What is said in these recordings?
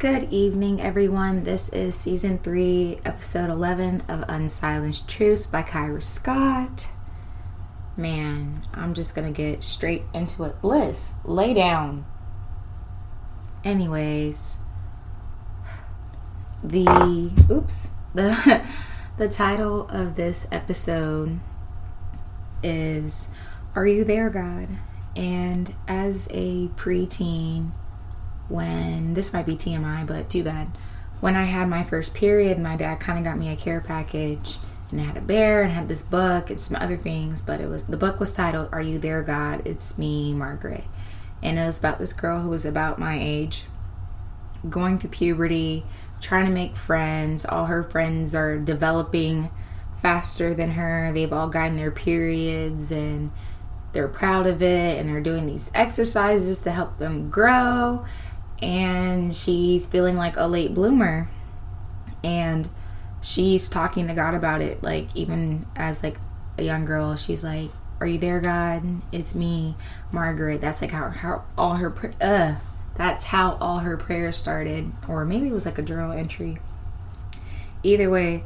Good evening, everyone. This is season three, episode 11 of Unsilenced Truths by Kyra Scott. Man, I'm just gonna get straight into it. Bliss, lay down. Anyways, the oops, the the title of this episode is Are You There, God? And as a preteen, when this might be TMI, but too bad. When I had my first period, my dad kind of got me a care package and it had a bear and had this book and some other things, but it was the book was titled Are You There God? It's Me, Margaret. And it was about this girl who was about my age, going through puberty, trying to make friends. All her friends are developing faster than her. They've all gotten their periods and they're proud of it and they're doing these exercises to help them grow and she's feeling like a late bloomer. And she's talking to god about it like even as like a young girl she's like are you there god? It's me margaret. That's like how, how all her uh that's how all her prayers started. Or maybe it was like a journal entry. Either way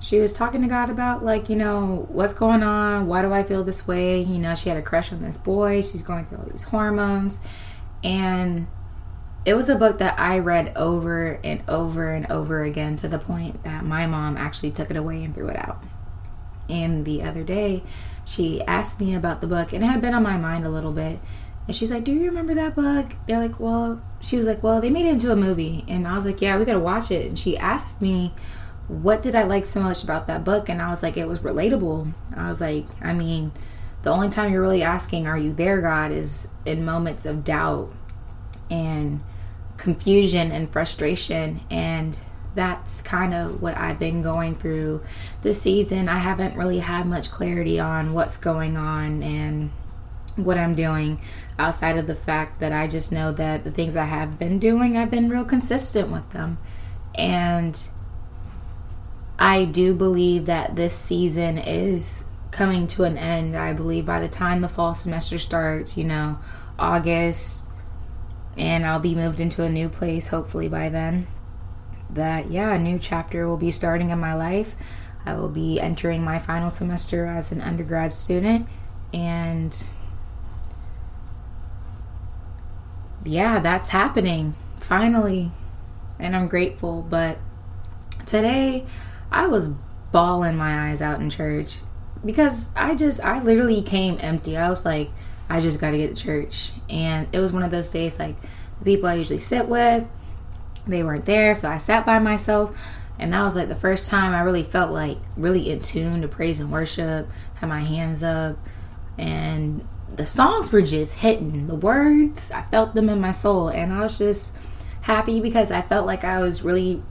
she was talking to god about like you know what's going on? Why do i feel this way? You know she had a crush on this boy. She's going through all these hormones. And it was a book that I read over and over and over again to the point that my mom actually took it away and threw it out. And the other day, she asked me about the book, and it had been on my mind a little bit. And she's like, Do you remember that book? They're like, Well, she was like, Well, they made it into a movie. And I was like, Yeah, we gotta watch it. And she asked me, What did I like so much about that book? And I was like, It was relatable. I was like, I mean, the only time you're really asking, Are you there, God, is in moments of doubt and confusion and frustration and that's kind of what I've been going through this season. I haven't really had much clarity on what's going on and what I'm doing outside of the fact that I just know that the things I have been doing, I've been real consistent with them. And I do believe that this season is coming to an end. I believe by the time the fall semester starts, you know, August, and I'll be moved into a new place hopefully by then. That, yeah, a new chapter will be starting in my life. I will be entering my final semester as an undergrad student, and yeah, that's happening finally, and I'm grateful. But today, I was bawling my eyes out in church because I just, I literally came empty. I was like, I just got to get to church. And it was one of those days like the people I usually sit with, they weren't there. So I sat by myself. And that was like the first time I really felt like really in tune to praise and worship, had my hands up. And the songs were just hitting. The words, I felt them in my soul. And I was just happy because I felt like I was really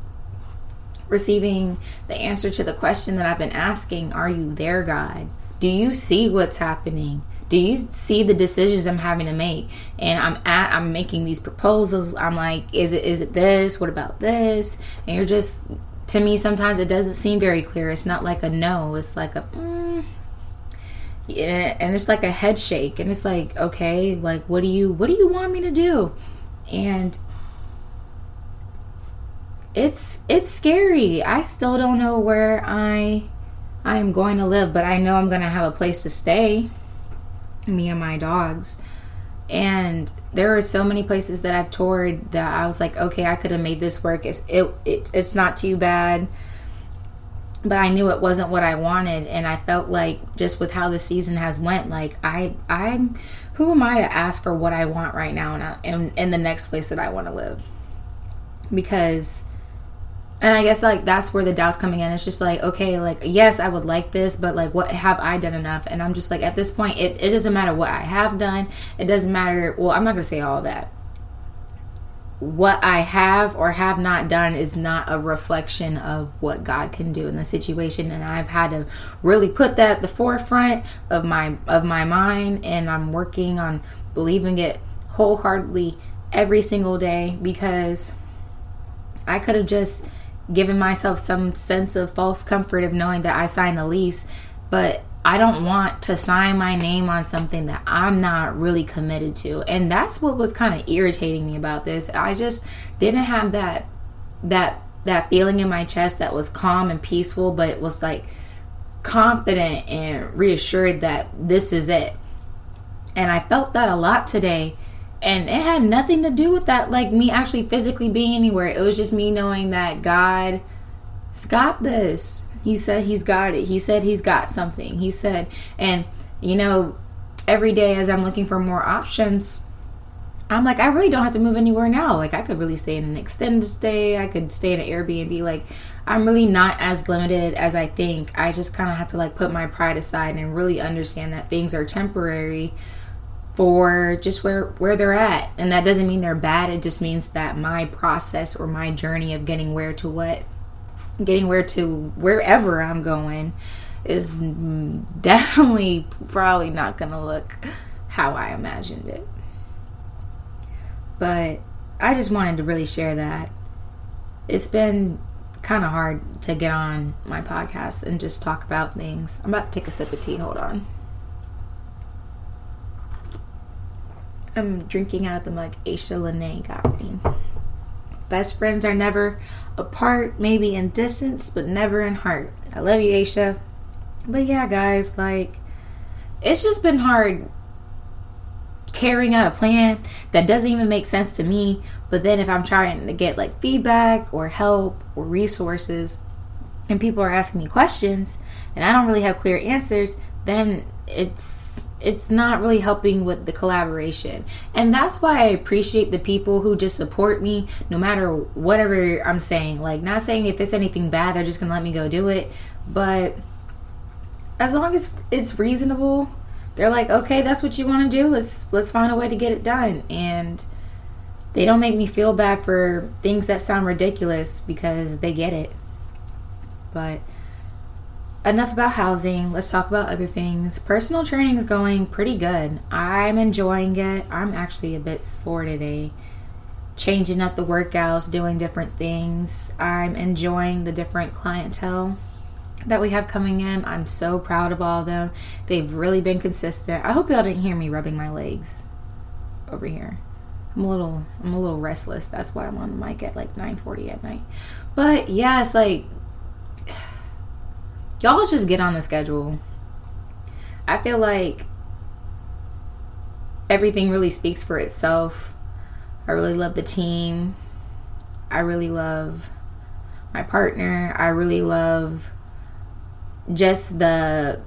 receiving the answer to the question that I've been asking Are you there, God? Do you see what's happening? Do you see the decisions i'm having to make? And i'm at i'm making these proposals. I'm like is it is it this? What about this? And you're just to me sometimes it doesn't seem very clear. It's not like a no. It's like a mm, yeah and it's like a head shake. And it's like okay like what do you what do you want me to do? And it's it's scary. I still don't know where i i'm going to live but i know i'm going to have a place to stay me and my dogs. And there are so many places that I've toured that I was like, okay, I could have made this work. It's it, it it's not too bad. But I knew it wasn't what I wanted and I felt like just with how the season has went, like I I'm who am I to ask for what I want right now in, in, in the next place that I want to live? Because and I guess like that's where the doubt's coming in. It's just like, okay, like yes, I would like this, but like what have I done enough? And I'm just like at this point it, it doesn't matter what I have done. It doesn't matter well, I'm not gonna say all that. What I have or have not done is not a reflection of what God can do in the situation. And I've had to really put that at the forefront of my of my mind and I'm working on believing it wholeheartedly every single day because I could have just giving myself some sense of false comfort of knowing that I signed a lease. But I don't want to sign my name on something that I'm not really committed to. And that's what was kind of irritating me about this. I just didn't have that that that feeling in my chest that was calm and peaceful, but it was like confident and reassured that this is it. And I felt that a lot today. And it had nothing to do with that, like me actually physically being anywhere. It was just me knowing that god has got this. He said he's got it. He said he's got something. He said, and you know, every day as I'm looking for more options, I'm like, I really don't have to move anywhere now. Like, I could really stay in an extended stay. I could stay in an Airbnb. Like, I'm really not as limited as I think. I just kind of have to like put my pride aside and really understand that things are temporary for just where where they're at. And that doesn't mean they're bad. It just means that my process or my journey of getting where to what getting where to wherever I'm going is definitely probably not going to look how I imagined it. But I just wanted to really share that. It's been kind of hard to get on my podcast and just talk about things. I'm about to take a sip of tea. Hold on. I'm drinking out of the mug Aisha Lene got me. Best friends are never apart, maybe in distance, but never in heart. I love you, Aisha. But yeah, guys, like, it's just been hard carrying out a plan that doesn't even make sense to me. But then if I'm trying to get like feedback or help or resources, and people are asking me questions, and I don't really have clear answers, then it's it's not really helping with the collaboration. And that's why I appreciate the people who just support me no matter whatever I'm saying. Like not saying if it's anything bad, they're just to let me go do it, but as long as it's reasonable, they're like, "Okay, that's what you want to do. Let's let's find a way to get it done." And they don't make me feel bad for things that sound ridiculous because they get it. But enough about housing. Let's talk about other things. Personal training is going pretty good. I'm enjoying it. I'm actually a bit sore today. Changing up the workouts, doing different things. I'm enjoying the different clientele that we have coming in. I'm so proud of all of them. They've really been consistent. I hope y'all didn't hear me rubbing my legs over here. I'm a little I'm a little restless. That's why I'm on the mic at like 9:40 at night. But yeah, it's like y'all just get on the schedule. I feel like everything really speaks for itself. I really love the team. I really love my partner. I really love just the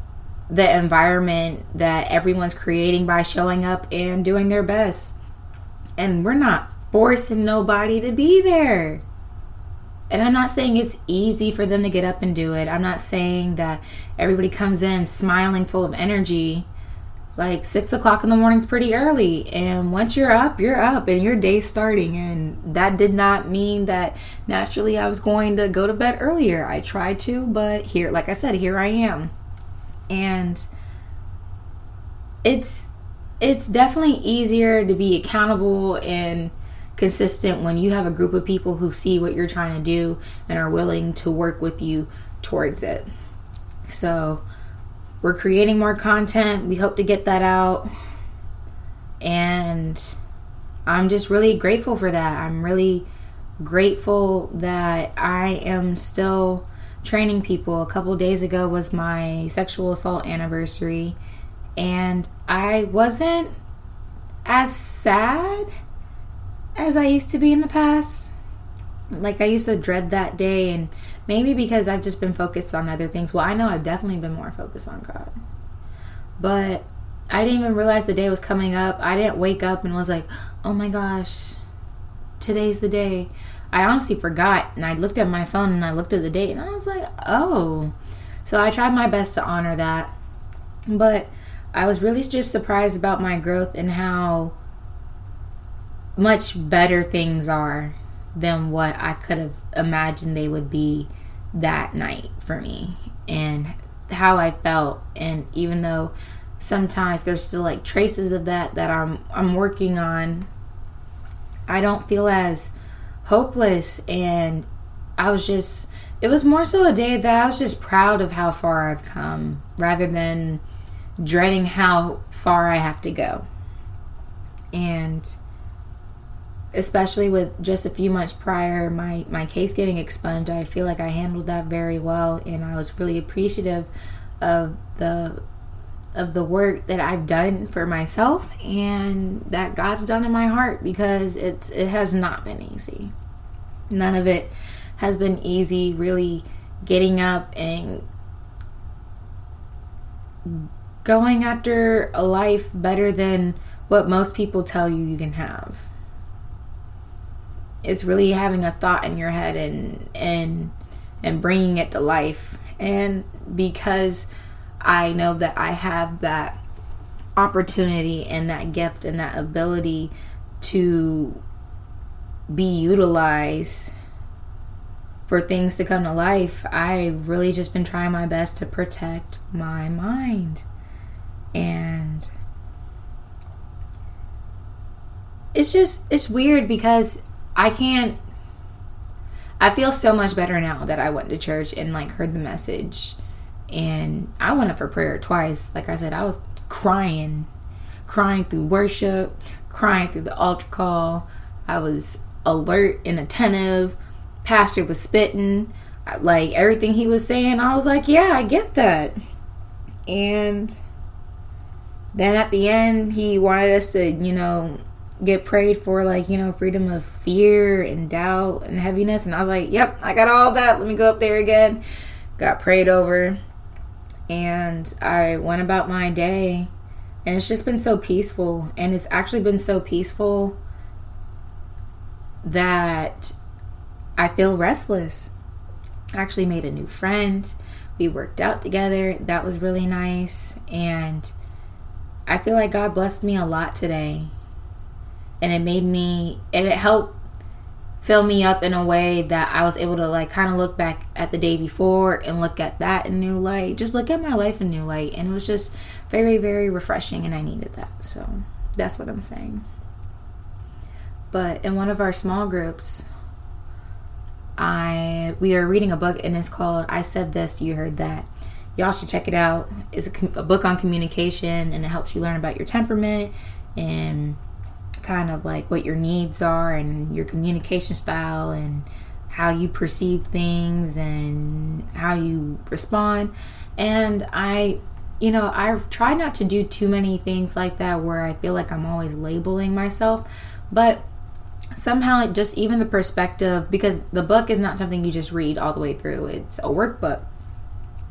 the environment that everyone's creating by showing up and doing their best. And we're not forcing nobody to be there. And I'm not saying it's easy for them to get up and do it. I'm not saying that everybody comes in smiling, full of energy. Like six o'clock in the morning is pretty early. And once you're up, you're up and your day's starting. And that did not mean that naturally I was going to go to bed earlier. I tried to, but here, like I said, here I am. And it's it's definitely easier to be accountable and consistent when you have a group of people who see what you're trying to do and are willing to work with you towards it. So, we're creating more content. We hope to get that out. And I'm just really grateful for that. I'm really grateful that I am still training people. A couple days ago was my sexual assault anniversary, and I wasn't as sad as I used to be in the past. Like I used to dread that day and maybe because I've just been focused on other things. Well, I know I've definitely been more focused on God. But I didn't even realize the day was coming up. I didn't wake up and was like, "Oh my gosh, today's the day." I honestly forgot and I looked at my phone and I looked at the date and I was like, "Oh." So I tried my best to honor that. But I was really just surprised about my growth and how much better things are than what I could have imagined they would be that night for me. And how I felt. And even though sometimes there's still like traces of that that I'm I'm working on I don't feel as hopeless. And I was just it was more so a day that I was just proud of how far I've come rather than dreading how far I have to go. And especially with just a few months prior my my case getting expunged i feel like i handled that very well and i was really appreciative of the of the work that i've done for myself and that god's done in my heart because it's it has not been easy. None of it has been easy really getting up and going after a life better than what most people tell you you can have it's really having a thought in your head and and and bringing it to life. And because i know that i have that opportunity and that gift and that ability to be utilized for things to come to life i've really just been trying my best to protect my mind. And it's just it's weird because I can't. I feel so much better now that I went to church and like heard the message. And I went up for prayer twice. Like I said, I was crying, crying through worship, crying through the altar call. I was alert and attentive. Pastor was spitting. Like everything he was saying, I was like, yeah, I get that. And then at the end, he wanted us to, you know, get prayed for like you know freedom of fear and doubt and heaviness. And i was like yep i got all that. Let me go up there again. Got prayed over. And i went about my day. And it's just been so peaceful. And it's actually been so peaceful that i feel restless. I actually made a new friend. We worked out together. That was really nice. And i feel like god blessed me a lot today and it made me and it helped fill me up in a way that I was able to like kind of look back at the day before and look at that in new light. Just look at my life in new light and it was just very very refreshing and I needed that. So that's what I'm saying. But in one of our small groups I we are reading a book and it's called I said this you heard that. Y'all should check it out. It's a, a book on communication and it helps you learn about your temperament and kind of like what your needs are and your communication style and how you perceive things and how you respond. And I, you know, I've tried not to do too many things like that where I feel like I'm always labeling myself, but somehow it just even the perspective because the book is not something you just read all the way through. It's a workbook.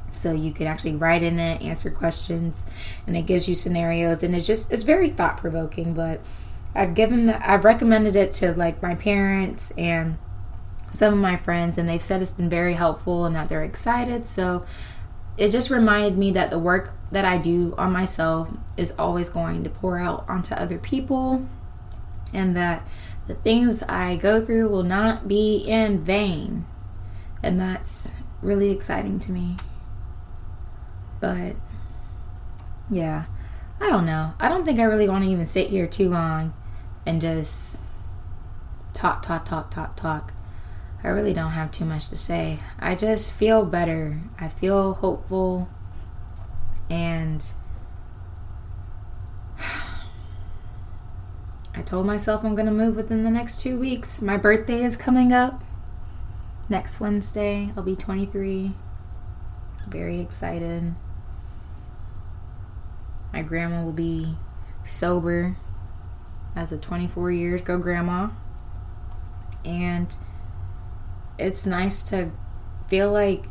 So you can actually write in it, answer questions, and it gives you scenarios and it just it's very thought provoking, but I've given the, I've recommended it to like my parents and some of my friends and they've said it's been very helpful and that they're excited. So it just reminded me that the work that I do on myself is always going to pour out onto other people and that the things I go through will not be in vain. And that's really exciting to me. But yeah, I don't know. I don't think I really want to even sit here too long and just talk, talk, talk, talk, talk. I really don't have too much to say. I just feel better. I feel hopeful. And I told myself I'm going to move within the next two weeks. My birthday is coming up. Next Wednesday, I'll be 23. Very excited. My grandma will be sober as a 24 years go grandma. And it's nice to feel like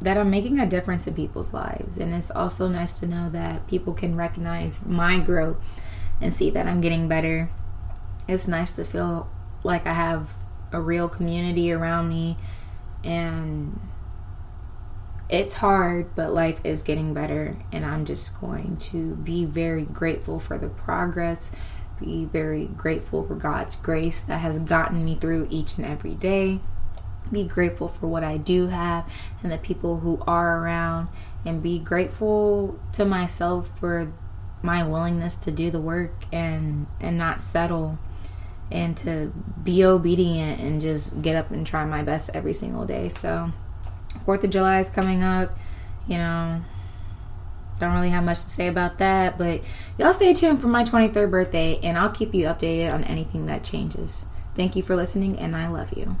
that I'm making a difference in people's lives. And it's also nice to know that people can recognize my growth and see that I'm getting better. It's nice to feel like I have a real community around me and it's hard, but life is getting better and I'm just going to be very grateful for the progress be very grateful for God's grace that has gotten me through each and every day. Be grateful for what I do have and the people who are around, and be grateful to myself for my willingness to do the work and and not settle and to be obedient and just get up and try my best every single day. So, 4th of July is coming up. You know, don't really have much to say about that, but y'all stay tuned for my 23rd birthday and I'll keep you updated on anything that changes. Thank you for listening, and I love you.